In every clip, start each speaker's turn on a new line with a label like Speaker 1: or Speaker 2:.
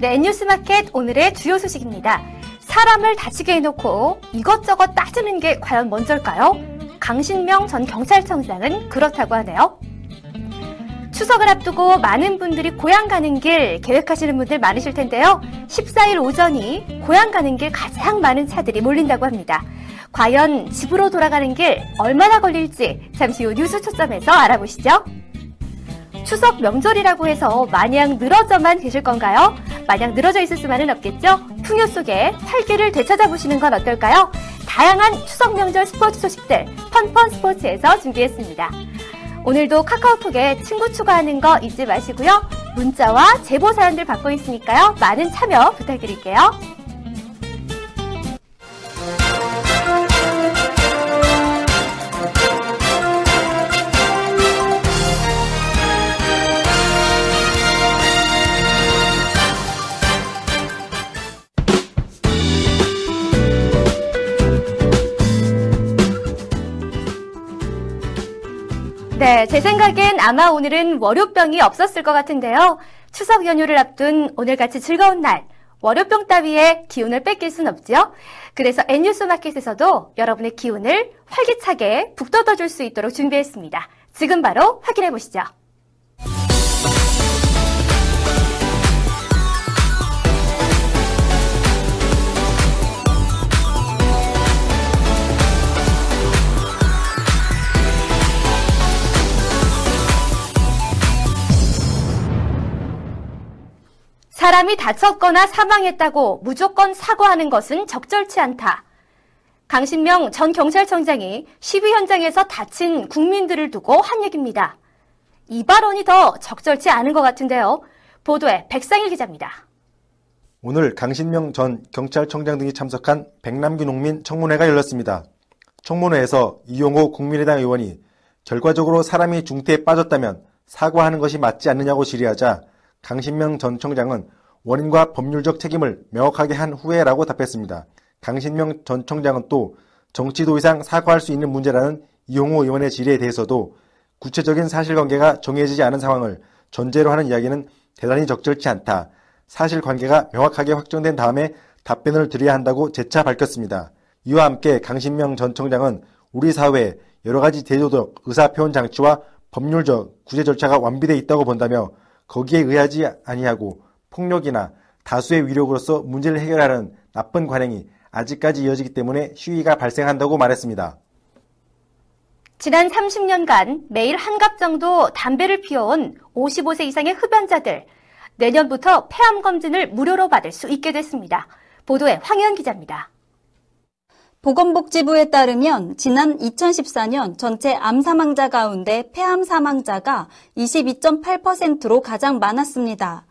Speaker 1: 네, 뉴스마켓 오늘의 주요 소식입니다. 사람을 다치게 해놓고 이것저것 따지는 게 과연 먼저일까요? 강신명 전 경찰청장은 그렇다고 하네요. 추석을 앞두고 많은 분들이 고향 가는 길 계획하시는 분들 많으실 텐데요. 14일 오전이 고향 가는 길 가장 많은 차들이 몰린다고 합니다. 과연 집으로 돌아가는 길 얼마나 걸릴지 잠시 후 뉴스 초점에서 알아보시죠. 추석 명절이라고 해서 마냥 늘어져만 계실 건가요? 마냥 늘어져 있을 수만은 없겠죠? 풍요 속에 활기를 되찾아보시는 건 어떨까요? 다양한 추석 명절 스포츠 소식들 펀펀 스포츠에서 준비했습니다. 오늘도 카카오톡에 친구 추가하는 거 잊지 마시고요. 문자와 제보 사연들 받고 있으니까요. 많은 참여 부탁드릴게요. 네, 제 생각엔 아마 오늘은 월요병이 없었을 것 같은데요. 추석 연휴를 앞둔 오늘같이 즐거운 날, 월요병 따위에 기운을 뺏길 순 없지요. 그래서 N뉴스 마켓에서도 여러분의 기운을 활기차게 북돋아줄 수 있도록 준비했습니다. 지금 바로 확인해 보시죠. 사람이 다쳤거나 사망했다고 무조건 사과하는 것은 적절치 않다. 강신명 전 경찰청장이 시위 현장에서 다친 국민들을 두고 한 얘기입니다. 이 발언이 더 적절치 않은 것 같은데요. 보도에 백상일 기자입니다.
Speaker 2: 오늘 강신명 전 경찰청장 등이 참석한 백남기 농민 청문회가 열렸습니다. 청문회에서 이용호 국민의당 의원이 결과적으로 사람이 중태에 빠졌다면 사과하는 것이 맞지 않느냐고 질의하자 강신명 전 청장은 원인과 법률적 책임을 명확하게 한 후에라고 답했습니다. 강신명 전 청장은 또 정치도 이상 사과할 수 있는 문제라는 이용호 의원의 질의에 대해서도 구체적인 사실관계가 정해지지 않은 상황을 전제로 하는 이야기는 대단히 적절치 않다. 사실관계가 명확하게 확정된 다음에 답변을 드려야 한다고 재차 밝혔습니다. 이와 함께 강신명 전 청장은 우리 사회에 여러 가지 대조적 의사표현 장치와 법률적 구제 절차가 완비되어 있다고 본다며 거기에 의하지 아니하고 폭력이나 다수의 위력으로서 문제를 해결하는 나쁜 관행이 아직까지 이어지기 때문에 시위가 발생한다고 말했습니다.
Speaker 1: 지난 30년간 매일 한갑 정도 담배를 피워온 55세 이상의 흡연자들, 내년부터 폐암 검진을 무료로 받을 수 있게 됐습니다. 보도에 황현 기자입니다.
Speaker 3: 보건복지부에 따르면 지난 2014년 전체 암 사망자 가운데 폐암 사망자가 22.8%로 가장 많았습니다.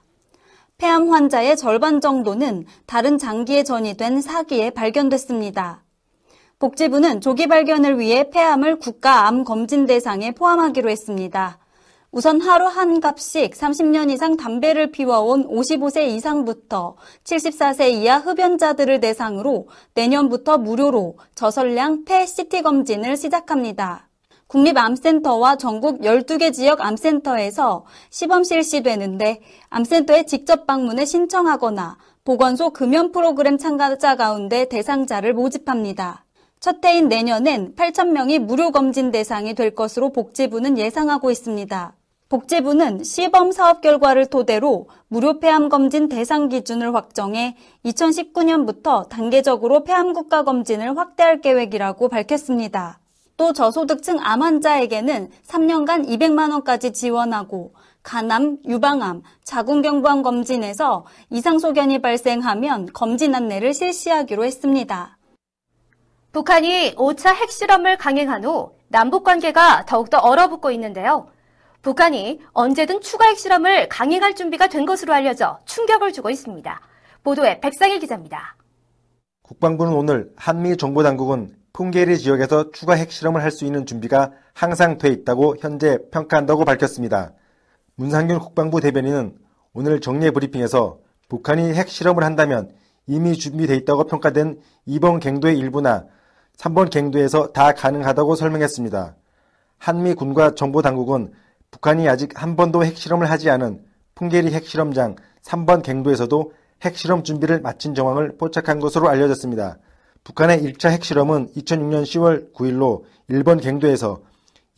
Speaker 3: 폐암 환자의 절반 정도는 다른 장기에 전이된 사기에 발견됐습니다. 복지부는 조기 발견을 위해 폐암을 국가 암 검진 대상에 포함하기로 했습니다. 우선 하루 한 갑씩 30년 이상 담배를 피워온 55세 이상부터 74세 이하 흡연자들을 대상으로 내년부터 무료로 저설량 폐 CT 검진을 시작합니다. 국립암센터와 전국 12개 지역 암센터에서 시범 실시되는데 암센터에 직접 방문해 신청하거나 보건소 금연 프로그램 참가자 가운데 대상자를 모집합니다. 첫 해인 내년엔 8,000명이 무료 검진 대상이 될 것으로 복지부는 예상하고 있습니다. 복지부는 시범 사업 결과를 토대로 무료 폐암 검진 대상 기준을 확정해 2019년부터 단계적으로 폐암 국가 검진을 확대할 계획이라고 밝혔습니다. 또 저소득층 암 환자에게는 3년간 200만 원까지 지원하고 간암, 유방암, 자궁경부암 검진에서 이상 소견이 발생하면 검진 안내를 실시하기로 했습니다.
Speaker 1: 북한이 5차 핵실험을 강행한 후 남북 관계가 더욱더 얼어붙고 있는데요. 북한이 언제든 추가 핵실험을 강행할 준비가 된 것으로 알려져 충격을 주고 있습니다. 보도에 백상일 기자입니다.
Speaker 2: 국방부는 오늘 한미 정보당국은 풍계리 지역에서 추가 핵실험을 할 수 있는 준비가 항상 돼 있다고 현재 평가한다고 밝혔습니다. 문상균 국방부 대변인은 오늘 정례 브리핑에서 북한이 핵실험을 한다면 이미 준비돼 있다고 평가된 2번 갱도의 일부나 3번 갱도에서 다 가능하다고 설명했습니다. 한미 군과 정보 당국은 북한이 아직 한 번도 핵실험을 하지 않은 풍계리 핵실험장 3번 갱도에서도 핵실험 준비를 마친 정황을 포착한 것으로 알려졌습니다. 북한의 1차 핵실험은 2006년 10월 9일로 일본 갱도에서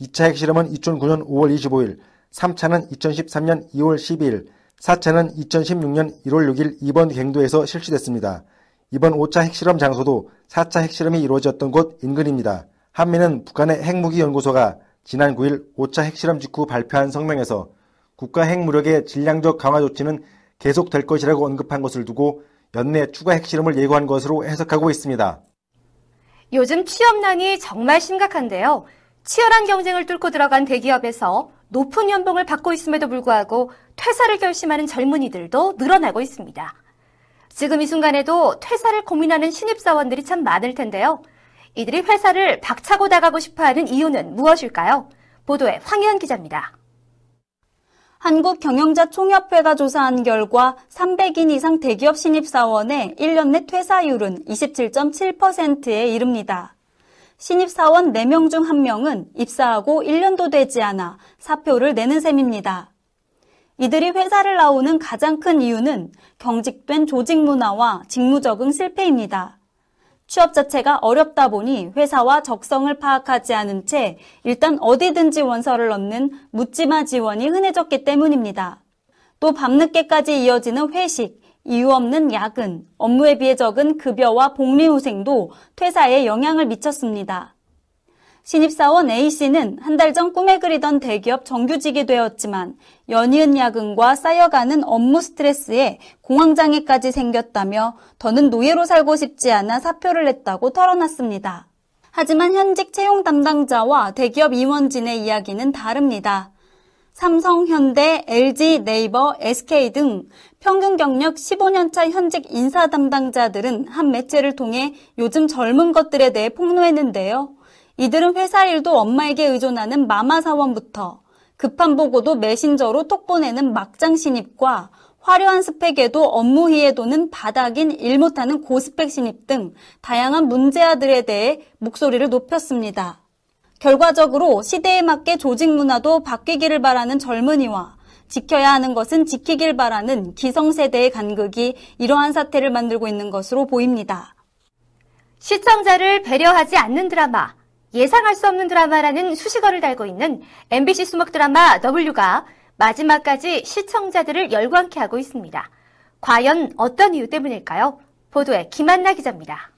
Speaker 2: 2차 핵실험은 2009년 5월 25일, 3차는 2013년 2월 12일, 4차는 2016년 1월 6일 이번 갱도에서 실시됐습니다. 이번 5차 핵실험 장소도 4차 핵실험이 이루어졌던 곳 인근입니다. 한미는 북한의 핵무기연구소가 지난 9일 5차 핵실험 직후 발표한 성명에서 국가 핵무력의 질량적 강화 조치는 계속될 것이라고 언급한 것을 두고 연내 추가 핵실험을 예고한 것으로 해석하고 있습니다.
Speaker 1: 요즘 취업난이 정말 심각한데요. 치열한 경쟁을 뚫고 들어간 대기업에서 높은 연봉을 받고 있음에도 불구하고 퇴사를 결심하는 젊은이들도 늘어나고 있습니다. 지금 이 순간에도 퇴사를 고민하는 신입사원들이 참 많을 텐데요. 이들이 회사를 박차고 나가고 싶어 하는 이유는 무엇일까요? 보도에 황희연 기자입니다.
Speaker 3: 한국경영자총협회가 조사한 결과 300인 이상 대기업 신입사원의 1년 내 퇴사율은 27.7%에 이릅니다. 신입사원 4명 중 1명은 입사하고 1년도 되지 않아 사표를 내는 셈입니다. 이들이 회사를 나오는 가장 큰 이유는 경직된 조직 문화와 직무 적응 실패입니다. 취업 자체가 어렵다 보니 회사와 적성을 파악하지 않은 채 일단 어디든지 원서를 넣는 묻지마 지원이 흔해졌기 때문입니다. 또 밤늦게까지 이어지는 회식, 이유 없는 야근, 업무에 비해 적은 급여와 복리후생도 퇴사에 영향을 미쳤습니다. 신입사원 A씨는 한 달 전 꿈에 그리던 대기업 정규직이 되었지만 연이은 야근과 쌓여가는 업무 스트레스에 공황장애까지 생겼다며 더는 노예로 살고 싶지 않아 사표를 냈다고 털어놨습니다. 하지만 현직 채용 담당자와 대기업 임원진의 이야기는 다릅니다. 삼성, 현대, LG, 네이버, SK 등 평균 경력 15년차 현직 인사 담당자들은 한 매체를 통해 요즘 젊은 것들에 대해 폭로했는데요. 이들은 회사 일도 엄마에게 의존하는 마마 사원부터 급한 보고도 메신저로 톡 보내는 막장 신입과 화려한 스펙에도 업무 희에도는 바닥인 일 못하는 고스펙 신입 등 다양한 문제아들에 대해 목소리를 높였습니다. 결과적으로 시대에 맞게 조직 문화도 바뀌기를 바라는 젊은이와 지켜야 하는 것은 지키길 바라는 기성세대의 간극이 이러한 사태를 만들고 있는 것으로 보입니다.
Speaker 1: 시청자를 배려하지 않는 드라마, 예상할 수 없는 드라마라는 수식어를 달고 있는 MBC 수목 드라마 W가 마지막까지 시청자들을 열광케 하고 있습니다. 과연 어떤 이유 때문일까요? 보도에 김한나 기자입니다.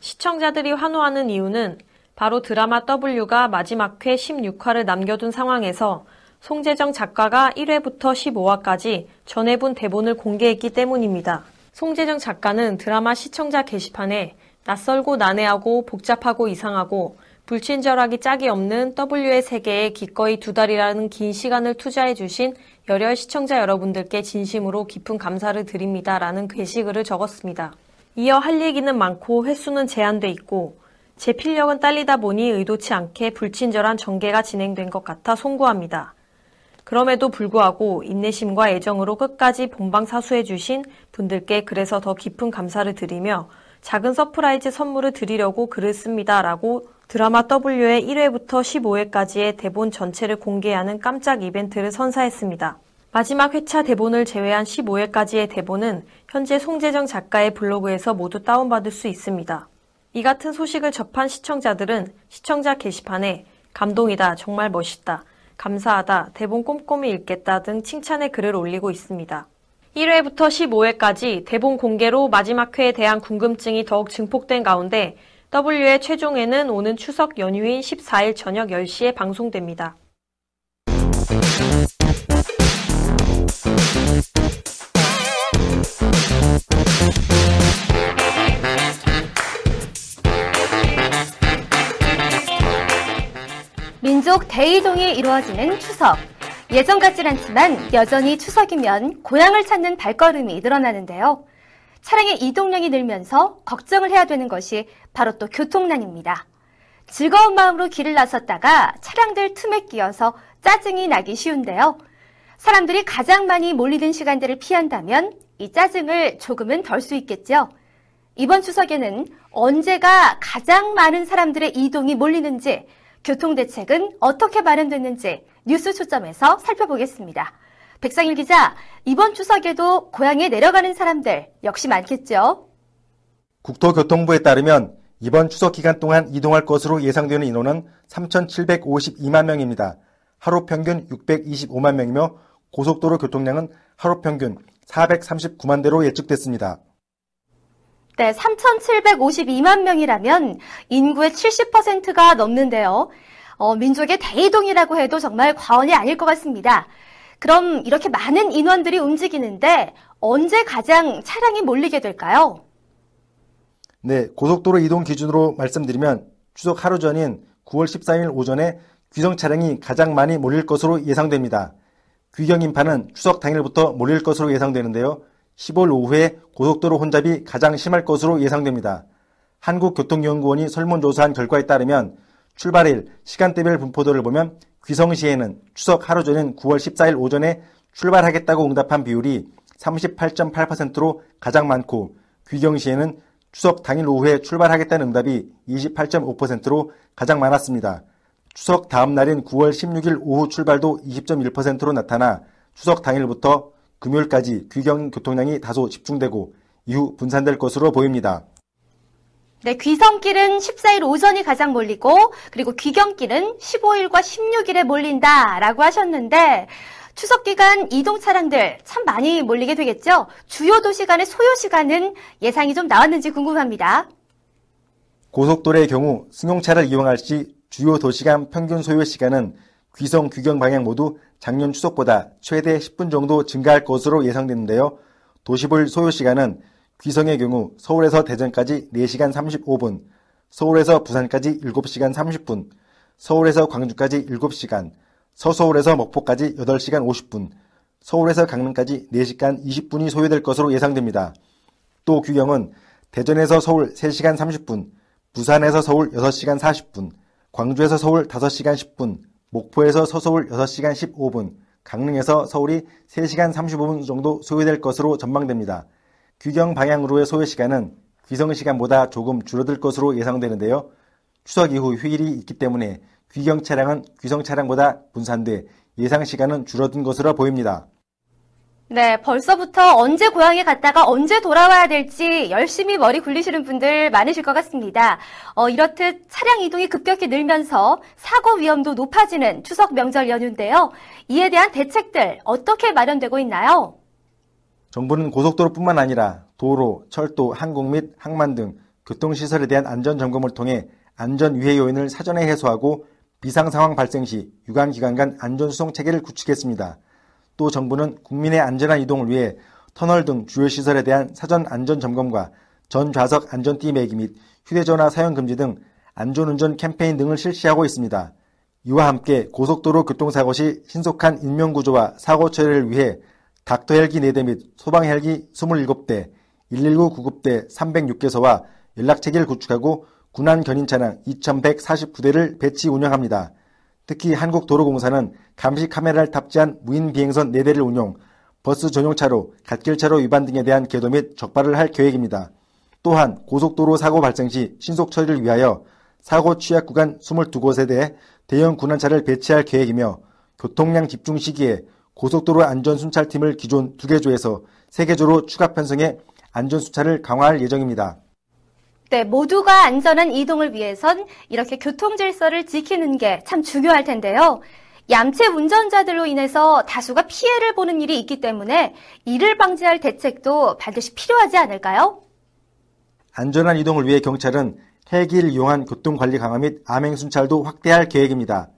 Speaker 4: 시청자들이 환호하는 이유는 바로 드라마 W가 마지막 회 16화를 남겨둔 상황에서 송재정 작가가 1회부터 15화까지 전해분 대본을 공개했기 때문입니다. 송재정 작가는 드라마 시청자 게시판에 낯설고 난해하고 복잡하고 이상하고 불친절하기 짝이 없는 W의 세계에 기꺼이 두 달이라는 긴 시간을 투자해 주신 열혈 시청자 여러분들께 진심으로 깊은 감사를 드립니다. 라는 게시글을 적었습니다. 이어 할 얘기는 많고 횟수는 제한돼 있고 제 필력은 딸리다 보니 의도치 않게 불친절한 전개가 진행된 것 같아 송구합니다. 그럼에도 불구하고 인내심과 애정으로 끝까지 본방 사수해 주신 분들께 그래서 더 깊은 감사를 드리며 작은 surprise 선물을 드리려고 글을 씁니다. 라고 드라마 W의 1회부터 15회까지의 대본 전체를 공개하는 깜짝 이벤트를 선사했습니다. 마지막 회차 대본을 제외한 15회까지의 대본은 현재 송재정 작가의 블로그에서 모두 다운받을 수 있습니다. 이 같은 소식을 접한 시청자들은 시청자 게시판에 감동이다, 정말 멋있다, 감사하다, 대본 꼼꼼히 읽겠다 등 칭찬의 글을 올리고 있습니다. 1회부터 15회까지 대본 공개로 마지막 회에 대한 궁금증이 더욱 증폭된 가운데 W의 최종회는 오는 추석 연휴인 14일 저녁 10시에 방송됩니다.
Speaker 1: 민족 대이동이 이루어지는 추석. 예전 같진 않지만 여전히 추석이면 고향을 찾는 발걸음이 늘어나는데요. 차량의 이동량이 늘면서 걱정을 해야 되는 것이 바로 또 교통난입니다. 즐거운 마음으로 길을 나섰다가 차량들 틈에 끼어서 짜증이 나기 쉬운데요. 사람들이 가장 많이 몰리는 시간대를 피한다면 이 짜증을 조금은 덜 수 있겠죠. 이번 추석에는 언제가 가장 많은 사람들의 이동이 몰리는지, 교통대책은 어떻게 마련됐는지 뉴스 초점에서 살펴보겠습니다. 백상일 기자, 이번 추석에도 고향에 내려가는 사람들 역시 많겠죠?
Speaker 2: 국토교통부에 따르면 이번 추석 기간 동안 이동할 것으로 예상되는 인원은 3,752만 명입니다. 하루 평균 625만 명이며 고속도로 교통량은 하루 평균 439만 대로 예측됐습니다.
Speaker 1: 네, 3,752만 명이라면 인구의 70%가 넘는데요. 어, 민족의 대이동이라고 해도 정말 과언이 아닐 것 같습니다. 그럼 이렇게 많은 인원들이 움직이는데 언제 가장 차량이 몰리게 될까요?
Speaker 2: 네, 고속도로 이동 기준으로 말씀드리면 추석 하루 전인 9월 13일 오전에 귀성 차량이 가장 많이 몰릴 것으로 예상됩니다. 귀경 인파는 추석 당일부터 몰릴 것으로 예상되는데요. 15일 오후에 고속도로 혼잡이 가장 심할 것으로 예상됩니다. 한국교통연구원이 설문조사한 결과에 따르면 출발일 시간대별 분포도를 보면 귀성시에는 추석 하루 전인 9월 14일 오전에 출발하겠다고 응답한 비율이 38.8%로 가장 많고 귀경시에는 추석 당일 오후에 출발하겠다는 응답이 28.5%로 가장 많았습니다. 추석 다음 날인 9월 16일 오후 출발도 20.1%로 나타나 추석 당일부터 금요일까지 귀경 교통량이 다소 집중되고 이후 분산될 것으로 보입니다.
Speaker 1: 네, 귀성길은 14일 오전이 가장 몰리고 그리고 귀경길은 15일과 16일에 몰린다라고 하셨는데 추석 기간 이동 차량들 참 많이 몰리게 되겠죠? 주요 도시 간의 소요 시간은 예상이 좀 나왔는지 궁금합니다.
Speaker 2: 고속도로의 경우 승용차를 이용할 시 주요 도시 간 평균 소요 시간은 귀성, 귀경 방향 모두 작년 추석보다 최대 10분 정도 증가할 것으로 예상되는데요. 도시볼 소요 시간은 귀성의 경우 서울에서 대전까지 4시간 35분, 서울에서 부산까지 7시간 30분, 서울에서 광주까지 7시간, 서서울에서 먹포까지 8시간 50분, 서울에서 강릉까지 4시간 20분이 소요될 것으로 예상됩니다. 또 귀경은 대전에서 서울 3시간 30분, 부산에서 서울 6시간 40분, 광주에서 서울 5시간 10분, 목포에서 서서울 6시간 15분, 강릉에서 서울이 3시간 35분 정도 소요될 것으로 전망됩니다. 귀경 방향으로의 소요 시간은 귀성 시간보다 조금 줄어들 것으로 예상되는데요. 추석 이후 휴일이 있기 때문에 귀경 차량은 귀성 차량보다 분산돼 예상 시간은 줄어든 것으로 보입니다.
Speaker 1: 네, 벌써부터 언제 고향에 갔다가 언제 돌아와야 될지 열심히 머리 굴리시는 분들 많으실 것 같습니다. 어, 이렇듯 차량 이동이 급격히 늘면서 사고 위험도 높아지는 추석 명절 연휴인데요. 이에 대한 대책들 어떻게 마련되고 있나요?
Speaker 2: 정부는 고속도로뿐만 아니라 도로, 철도, 항공 및 항만 등 교통시설에 대한 안전 점검을 통해 안전 위해 요인을 사전에 해소하고 비상 상황 발생 시 유관 기관 간 안전 수송 체계를 구축했습니다. 또 정부는 국민의 안전한 이동을 위해 터널 등 주요 시설에 대한 사전 안전 점검과 전 좌석 안전띠 매기 및 휴대전화 사용 금지 등 안전운전 캠페인 등을 실시하고 있습니다. 이와 함께 고속도로 교통사고 시 신속한 인명구조와 사고 처리를 위해 닥터 헬기 4대 및 소방 헬기 27대, 119 구급대 306개소와 연락체계를 구축하고 군안 견인 차량 2,149대를 배치 운영합니다. 특히 한국도로공사는 감시 카메라를 탑재한 무인 비행선 4대를 운용, 버스 전용차로, 갓길차로 위반 등에 대한 계도 및 적발을 할 계획입니다. 또한 고속도로 사고 발생 시 신속 처리를 위하여 사고 취약 구간 22곳에 대해 대형 군안차를 배치할 계획이며 교통량 집중 시기에 고속도로 안전순찰팀을 기존 2개 조에서 3개 조로 추가 편성해 안전수차를 강화할 예정입니다.
Speaker 1: 네, 모두가 안전한 이동을 위해선 이렇게 교통 질서를 지키는 게 참 중요할 텐데요. 얌체 운전자들로 인해서 다수가 피해를 보는 일이 있기 때문에 이를 방지할 대책도 반드시 필요하지 않을까요?
Speaker 2: 안전한 이동을 위해 경찰은 헬기를 이용한 교통관리 강화 및 암행 순찰도 확대할 계획입니다.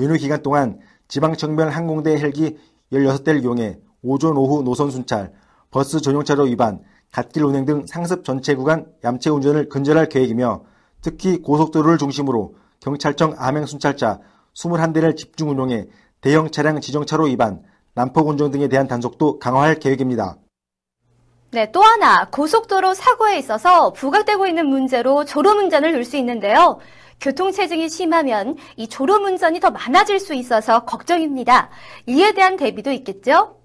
Speaker 2: 연휴 기간 동안 지방청별 항공대 헬기 16대를 이용해 오전 오후 노선 순찰, 버스 전용차로 위반, 갓길 운행 등 상습 전체 구간 얌체 운전을 근절할 계획이며 특히 고속도로를 중심으로 경찰청 암행 순찰차 21대를 집중 운용해 대형 차량 지정차로 위반, 난폭 운전 등에 대한 단속도 강화할 계획입니다.
Speaker 1: 네, 또 하나 고속도로 사고에 있어서 부각되고 있는 문제로 졸음운전을 둘 수 있는데요. 교통체증이 심하면 이 졸음운전이 더 많아질 수 있어서 걱정입니다. 이에 대한 대비도 있겠죠?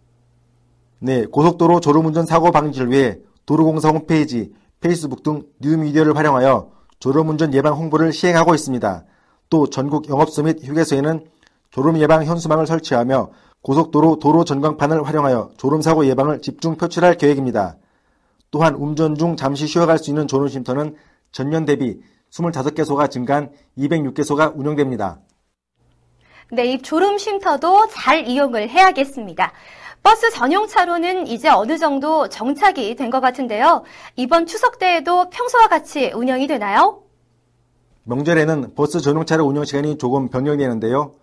Speaker 2: 네, 고속도로 졸음운전 사고 방지를 위해 도로공사 홈페이지, 페이스북 등 뉴미디어를 활용하여 졸음운전 예방 홍보를 시행하고 있습니다. 또 전국 영업소 및 휴게소에는 졸음 예방 현수막을 설치하며 고속도로 도로 전광판을 활용하여 졸음사고 예방을 집중 표출할 계획입니다. 또한 운전 중 잠시 쉬어갈 수 있는 졸음쉼터는 전년 대비 25개소가 증가한 206개소가 운영됩니다.
Speaker 1: 네, 이 졸음 쉼터도 잘 이용을 해야겠습니다. 버스 전용 차로는 이제 어느 정도 정착이 된 것 같은데요. 이번 추석 때에도 평소와 같이 운영이 되나요?
Speaker 2: 명절에는 버스 전용차로 운영 시간이 조금 변경되는데요.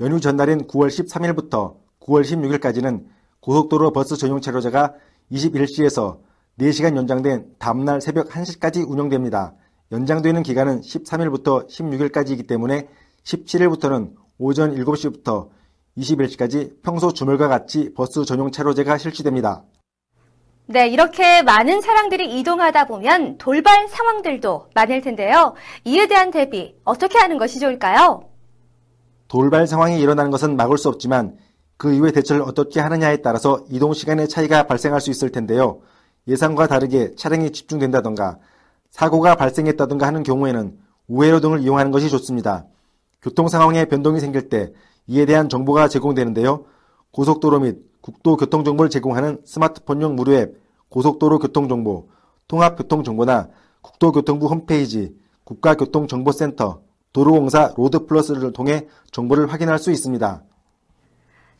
Speaker 2: 연휴 전날인 9월 13일부터 9월 16일까지는 고속도로 버스 전용 차로제가 21시에서 4시간 연장된 다음날 새벽 1시까지 운영됩니다. 연장되는 기간은 13일부터 16일까지이기 때문에 17일부터는 오전 7시부터 21시까지 평소 주말과 같이 버스 전용 차로제가 실시됩니다.
Speaker 1: 네, 이렇게 많은 차량들이 이동하다 보면 돌발 상황들도 많을 텐데요. 이에 대한 대비 어떻게 하는 것이 좋을까요?
Speaker 2: 돌발 상황이 일어나는 것은 막을 수 없지만 그 이후의 대처를 어떻게 하느냐에 따라서 이동 시간의 차이가 발생할 수 있을 텐데요. 예상과 다르게 차량이 집중된다던가 사고가 발생했다던가 하는 경우에는 우회로 등을 이용하는 것이 좋습니다. 교통 상황에 변동이 생길 때 이에 대한 정보가 제공되는데요. 고속도로 및 국도 교통 정보를 제공하는 스마트폰용 무료 앱 고속도로 교통 정보, 통합 교통 정보나 국도교통부 홈페이지, 국가교통정보센터, 도로공사 로드플러스를 통해 정보를 확인할 수 있습니다.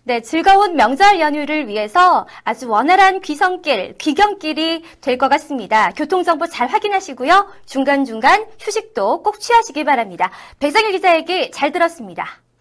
Speaker 1: 네, 즐거운 명절 연휴를 위해서 아주 원활한 귀성길, 귀경길이 될 것 같습니다. 교통정보 잘 확인하시고요. 중간중간 휴식도 꼭 취하시기 바랍니다. 백상일 기자에게 잘 들었습니다.